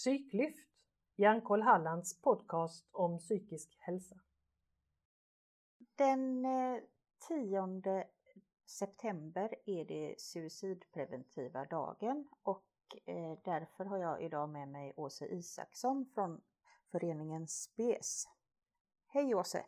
Psyklyft, Hjärnkoll Hallands podcast om psykisk hälsa. Den 10 eh, september är det suicidpreventiva dagen och eh, därför har jag idag med mig Åse Isaksson från föreningen SPES. Hej Åse!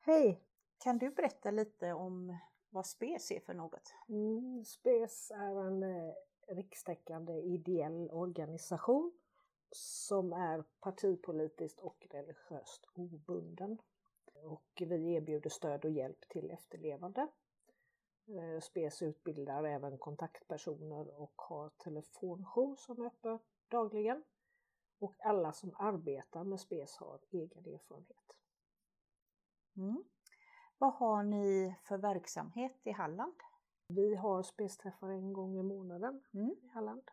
Hej! Kan du berätta lite om vad SPES är för något? Mm, SPES är en eh, rikstäckande ideell organisation som är partipolitiskt och religiöst obunden. Och vi erbjuder stöd och hjälp till efterlevande. Eh, SPES utbildar även kontaktpersoner och har telefonjour som är öppen dagligen. Och alla som arbetar med SPES har egen erfarenhet. Mm. Vad har ni för verksamhet i Halland? Vi har spesträffar en gång i månaden mm. i Halland.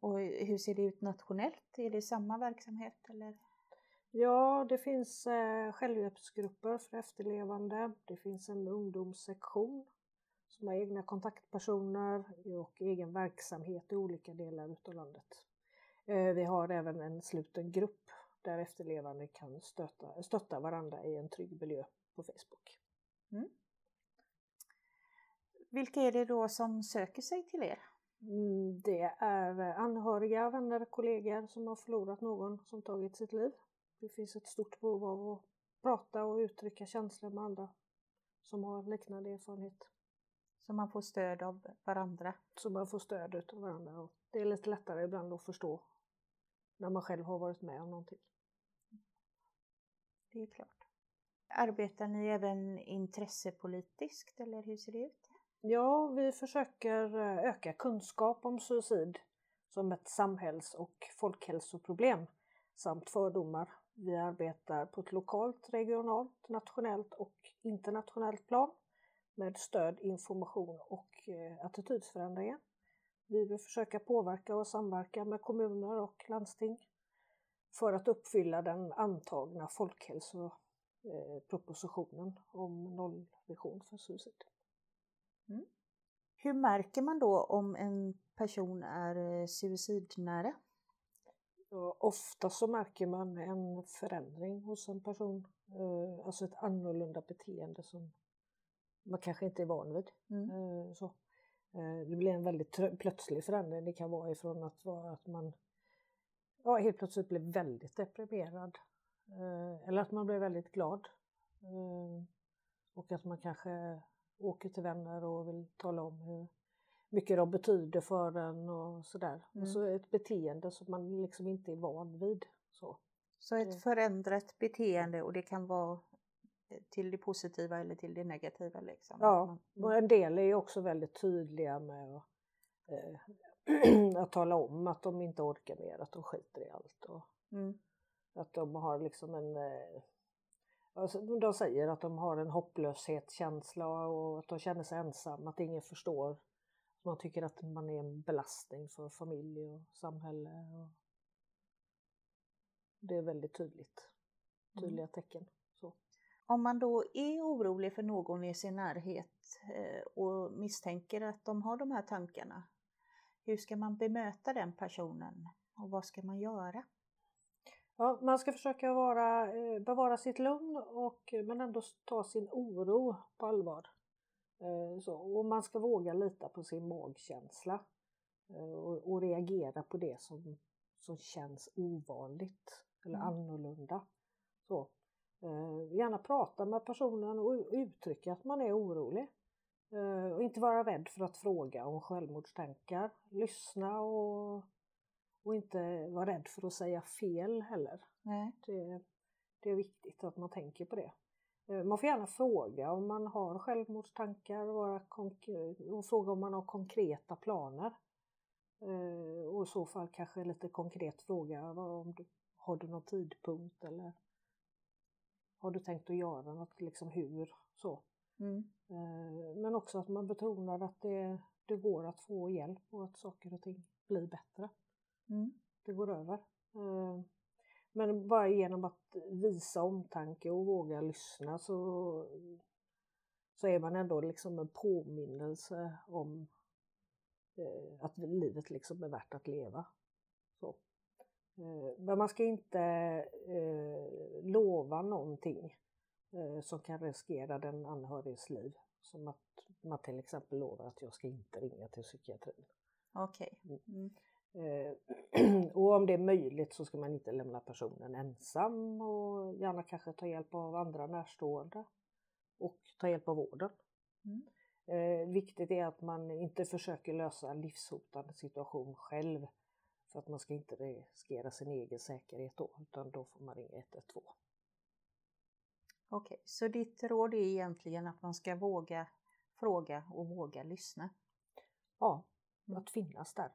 Och hur ser det ut nationellt? Är det samma verksamhet eller? Ja, det finns eh, självhjälpsgrupper för efterlevande. Det finns en ungdomssektion som har egna kontaktpersoner och egen verksamhet i olika delar utav landet. Eh, vi har även en sluten grupp där efterlevande kan stötta, stötta varandra i en trygg miljö på Facebook. Mm. Vilka är det då som söker sig till er? Mm, det är anhöriga, vänner, kollegor som har förlorat någon som tagit sitt liv. Det finns ett stort behov av att prata och uttrycka känslor med andra som har liknande erfarenhet. Så man får stöd av varandra? Så man får stöd av varandra. Och det är lite lättare ibland att förstå när man själv har varit med om någonting. Det är klart. Arbetar ni även intressepolitiskt eller hur ser det ut? Ja, vi försöker eh, öka kunskap om suicid som ett samhälls och folkhälsoproblem samt fördomar. Vi arbetar på ett lokalt, regionalt, nationellt och internationellt plan med stöd, information och eh, attitydsförändringar. Vi vill försöka påverka och samverka med kommuner och landsting för att uppfylla den antagna folkhälsopropositionen eh, om nollvision för suicid. Mm. Hur märker man då om en person är eh, suicidnära? Ja, ofta så märker man en förändring hos en person, eh, alltså ett annorlunda beteende som man kanske inte är van vid. Mm. Eh, så. Det blir en väldigt plötslig förändring. Det kan vara ifrån att, vara att man ja, helt plötsligt blir väldigt deprimerad eller att man blir väldigt glad. Och att man kanske åker till vänner och vill tala om hur mycket de betyder för en och sådär. Mm. Alltså ett beteende som man liksom inte är van vid. Så, så ett förändrat beteende och det kan vara till det positiva eller till det negativa? Liksom. Ja, mm. och en del är ju också väldigt tydliga med att, eh, att tala om att de inte orkar mer, att de skiter i allt. Och mm. Att de har liksom en eh, Alltså, de säger att de har en hopplöshetskänsla och att de känner sig ensamma, att ingen förstår. Man tycker att man är en belastning för familj och samhälle. Och det är väldigt tydligt. Tydliga mm. tecken. Så. Om man då är orolig för någon i sin närhet eh, och misstänker att de har de här tankarna, hur ska man bemöta den personen och vad ska man göra? Ja, man ska försöka vara, eh, bevara sitt lugn och, men ändå ta sin oro på allvar. Eh, så, och man ska våga lita på sin magkänsla eh, och, och reagera på det som, som känns ovanligt eller mm. annorlunda. Så, gärna prata med personen och uttrycka att man är orolig. Och inte vara rädd för att fråga om självmordstankar. Lyssna och och inte vara rädd för att säga fel heller. Nej. Det, det är viktigt att man tänker på det. Eh, man får gärna fråga om man har självmordstankar och fråga om man har konkreta planer. Eh, och i så fall kanske lite konkret fråga om du, har du någon tidpunkt eller har du tänkt att göra något, liksom hur, så. Mm. Eh, men också att man betonar att det, det går att få hjälp och att saker och ting blir bättre. Mm. Det går över. Eh, men bara genom att visa omtanke och våga lyssna så, så är man ändå liksom en påminnelse om eh, att livet liksom är värt att leva. Eh, men man ska inte lova någonting som kan riskera den anhöriges liv. Som att man till exempel lovar att jag ska inte ringa till psykiatrin. Okej. Mm. Eh, och om det är möjligt så ska man inte lämna personen ensam och gärna kanske ta hjälp av andra närstående och ta hjälp av vården. Mm. Eh, viktigt är att man inte försöker lösa en livshotande situation själv för att man ska inte riskera sin egen säkerhet då, utan då får man ringa 112. Okej, så ditt råd är egentligen att man ska våga fråga och våga lyssna? Ja, Mm. att finnas där.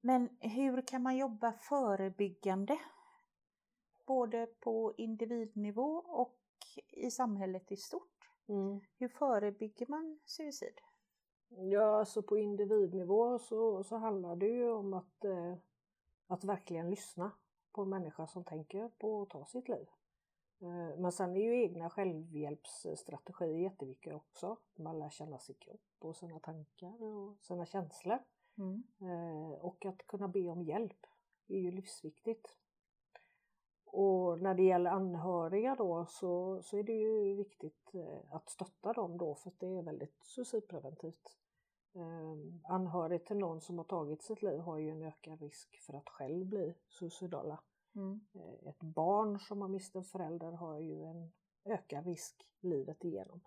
Men hur kan man jobba förebyggande? Både på individnivå och i samhället i stort. Mm. Hur förebygger man suicid? Ja, alltså på individnivå så, så handlar det ju om att, eh, att verkligen lyssna på en människa som tänker på att ta sitt liv. Eh, men sen är ju egna självhjälpsstrategier jätteviktiga också. Man lär känna sin kropp och sina tankar och sina känslor. Mm. Eh, och att kunna be om hjälp är ju livsviktigt. Och när det gäller anhöriga då så, så är det ju viktigt eh, att stötta dem då för att det är väldigt suicidpreventivt. Eh, anhörig till någon som har tagit sitt liv har ju en ökad risk för att själv bli suicidala. Mm. Eh, ett barn som har mist en förälder har ju en ökad risk livet igenom.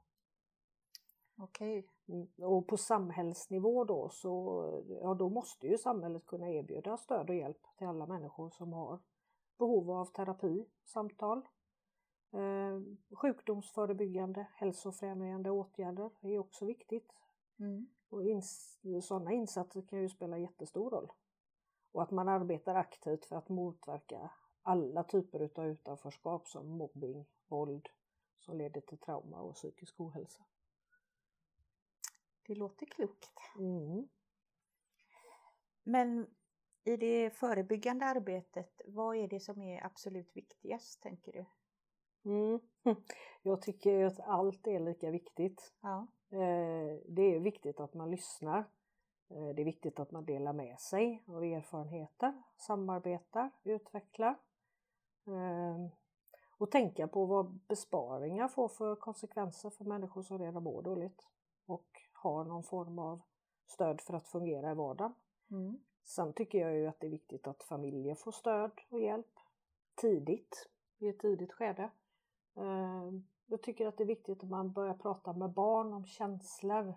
Okej. Mm, Och på samhällsnivå då så ja, då måste ju samhället kunna erbjuda stöd och hjälp till alla människor som har behov av terapi, samtal. Eh, sjukdomsförebyggande, hälsofrämjande åtgärder är också viktigt. Mm. Och ins sådana insatser kan ju spela jättestor roll. Och att man arbetar aktivt för att motverka alla typer av utanförskap som mobbing, våld som leder till trauma och psykisk ohälsa. Det låter klokt. Mm. Men i det förebyggande arbetet, vad är det som är absolut viktigast tänker du? Mm. Jag tycker att allt är lika viktigt. Ja. Eh, Det är viktigt att man lyssnar. Eh, Det är viktigt att man delar med sig av erfarenheter, samarbetar, utvecklar. Eh, Och tänka på vad besparingar får för konsekvenser för människor som redan mår dåligt och har någon form av stöd för att fungera i vardagen. Mm. Sen tycker jag ju att det är viktigt att familjer får stöd och hjälp tidigt, i ett tidigt skede. Eh, Jag tycker att det är viktigt att man börjar prata med barn om känslor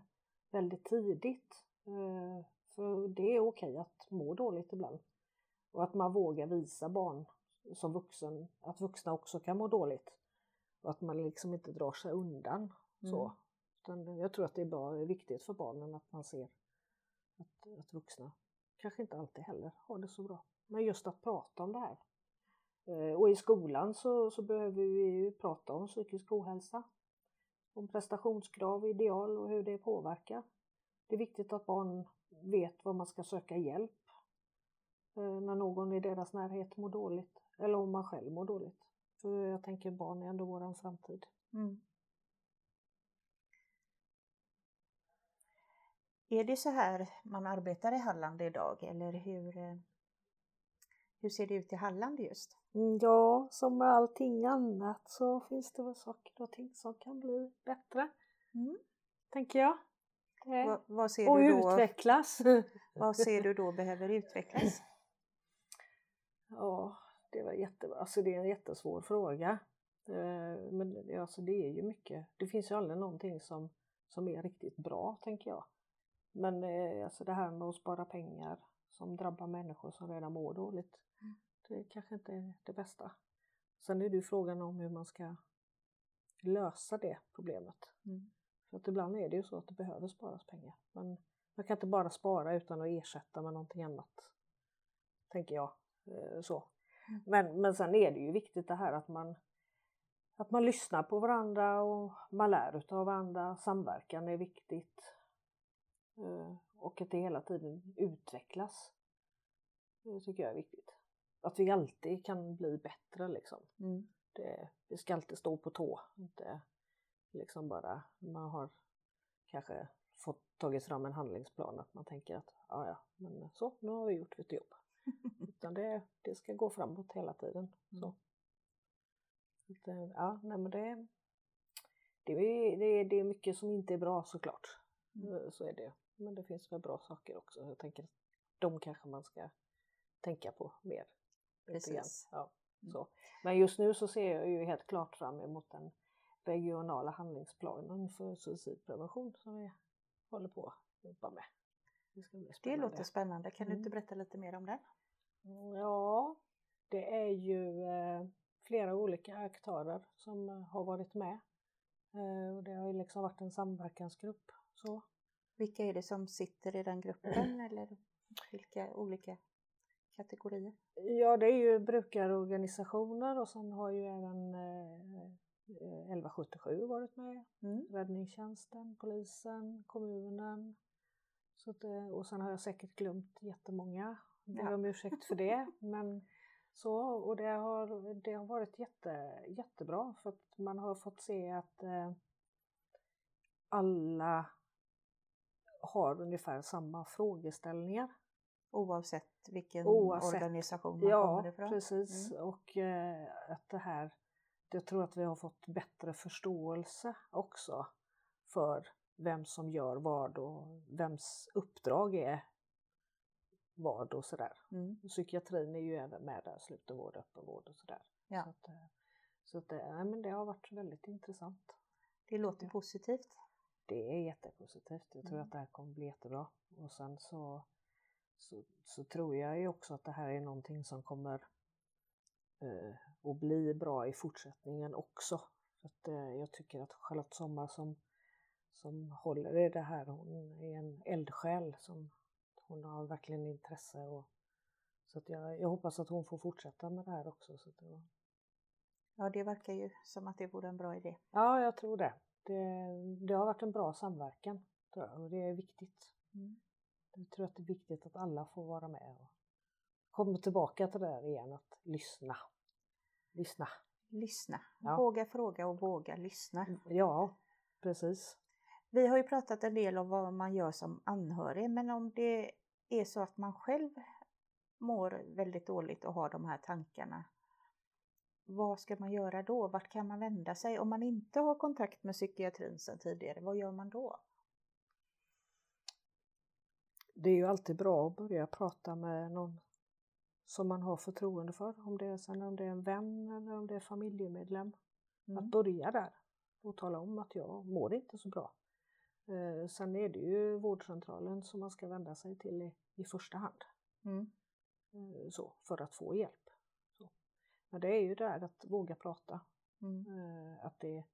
väldigt tidigt. Eh, För det är okej att må dåligt ibland. Och att man vågar visa barn som vuxen att vuxna också kan må dåligt. Och att man liksom inte drar sig undan. Så. Utan jag tror att det är bra, viktigt för barnen att man ser att, att vuxna kanske inte alltid heller har det så bra. Men just att prata om det här. Eh, och i skolan så, så behöver vi ju prata om psykisk ohälsa. Om prestationskrav, ideal och hur det påverkar. Det är viktigt att barn vet var man ska söka hjälp eh, när någon i deras närhet mår dåligt. Eller om man själv mår dåligt. För jag tänker barn är ändå våran framtid. Mm. Är det så här man arbetar i Halland idag eller hur, eh, hur ser det ut i Halland just? Mm, Ja, som med allting annat så finns det väl saker och ting som kan bli bättre, Mm. tänker jag. Eh, Vad, vad, ser och du då, utvecklas. vad ser du då behöver utvecklas? Ja, det var jättebra. Alltså det är en jättesvår fråga. Eh, Men alltså det är ju mycket. Det finns ju aldrig någonting som, som är riktigt bra, tänker jag. Men eh, alltså det här med att spara pengar som drabbar människor som redan mår dåligt. Mm. Det kanske inte är det bästa. Sen är det ju frågan om hur man ska lösa det problemet. Mm. För att ibland är det ju så att det behöver sparas pengar. Men man kan inte bara spara utan att ersätta med någonting annat. Tänker jag. Eh, Så. Mm. Men, men sen är det ju viktigt det här att man, att man lyssnar på varandra och man lär utav varandra. Samverkan är viktigt. Eh, Och att det hela tiden utvecklas. Det tycker jag är viktigt. Att vi alltid kan bli bättre liksom. Mm. Det, vi ska alltid stå på tå. Inte liksom bara man har kanske fått tagit fram en handlingsplan att man tänker att ja, ja, men så, nu har vi gjort vårt jobb. Utan det, det ska gå framåt hela tiden. Så. Så, eh, ja, nej, men det, det, är, det, är, det är mycket som inte är bra såklart. Mm. Så är det. Men det finns väl bra saker också. Jag tänker att de kanske man ska tänka på mer. Precis. Ja, Mm. så. Men just nu så ser jag ju helt klart fram emot den regionala handlingsplanen för suicidprevention som vi håller på att jobba med. Det, Det låter spännande. Kan du Mm. inte berätta lite mer om den? Mm, Ja, det är ju eh, flera olika aktörer som har varit med. Eh, och det har ju liksom varit en samverkansgrupp. Så. Vilka är det som sitter i den gruppen eller vilka olika kategorier? Ja, det är ju brukarorganisationer och sen har ju även eh, eh, 1177 varit med. Mm. Räddningstjänsten, polisen, kommunen. Så att, eh, och sen har jag säkert glömt jättemånga. Ber Ja. om ursäkt för det. Men så, och det har, det har varit jätte, jättebra för att man har fått se att eh, alla har ungefär samma frågeställningar. Oavsett vilken Oavsett. organisation man Ja, kommer ifrån? precis. Och eh, att det här, jag tror att vi har fått bättre förståelse också för vem som gör vad och vems uppdrag är vad och sådär. Mm. Psykiatrin är ju även med där, slutenvård, öppenvård och sådär. Ja. Så, att, eh, så att, det- nej, men det har varit väldigt intressant. Det låter Ja. positivt. Det är jättepositivt. Jag tror Mm. att det här kommer bli jättebra. Och sen så, så, så tror jag ju också att det här är någonting som kommer eh, att bli bra i fortsättningen också. För att, eh, jag tycker att Charlotte Sommar som, som håller i det här, hon är en eldsjäl som hon har verkligen intresse och så att jag, jag hoppas att hon får fortsätta med det här också. Så att det, Ja, det verkar ju som att det vore en bra idé. ja, jag tror det. Det. Det har varit en bra samverkan tror jag, och det är viktigt. Mm. Jag tror att det är viktigt att alla får vara med och komma tillbaka till det där igen, att lyssna. Lyssna. Lyssna. Ja. Våga fråga och våga lyssna. Ja, precis. Vi har ju pratat en del om vad man gör som anhörig, men om det är så att man själv mår väldigt dåligt och har de här tankarna, vad ska man göra då? Vart kan man vända sig? Om man inte har kontakt med psykiatrin sedan tidigare, vad gör man då? Det är ju alltid bra att börja prata med någon som man har förtroende för. Om det är, sen om det är en vän eller om det är familjemedlem. Mm. Att börja där och tala om att jag mår inte så bra. Eh, sen är det ju vårdcentralen som man ska vända sig till i, i första hand. Mm. eh, så, för att få hjälp. Men det är ju där att våga prata. Mm. Eh, att, det,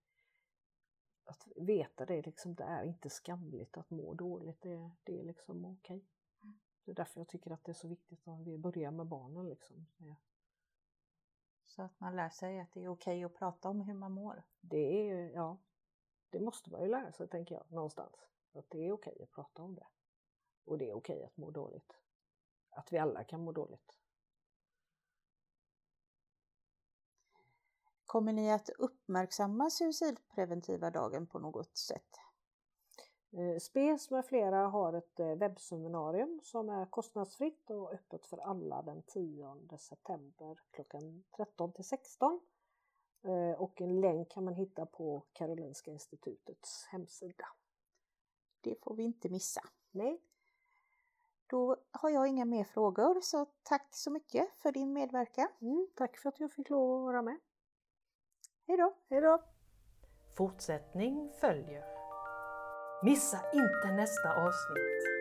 att veta det, liksom, det är inte skamligt att må dåligt. Det, det är liksom okej. Det är därför jag tycker att det är så viktigt att vi börjar med barnen. Liksom. Det- Så att man lär sig att det är okej att prata om hur man mår. Det är, ja, det måste man ju lära sig tänker jag någonstans. Att det är okej att prata om det. Och det är okej att må dåligt. Att vi alla kan må dåligt. Kommer ni att uppmärksamma suicidpreventiva dagen på något sätt? Eh, SPES med flera har ett eh, webbseminarium som är kostnadsfritt och öppet för alla den 10 september klockan 13 till 16. Eh, Och en länk kan man hitta på Karolinska institutets hemsida. Det får vi inte missa. Nej, Då har jag inga mer frågor, så tack så mycket för din medverkan. mm, tack för att jag fick lov att vara med. Hejdå, hejdå! Fortsättning följer. Missa inte nästa avsnitt!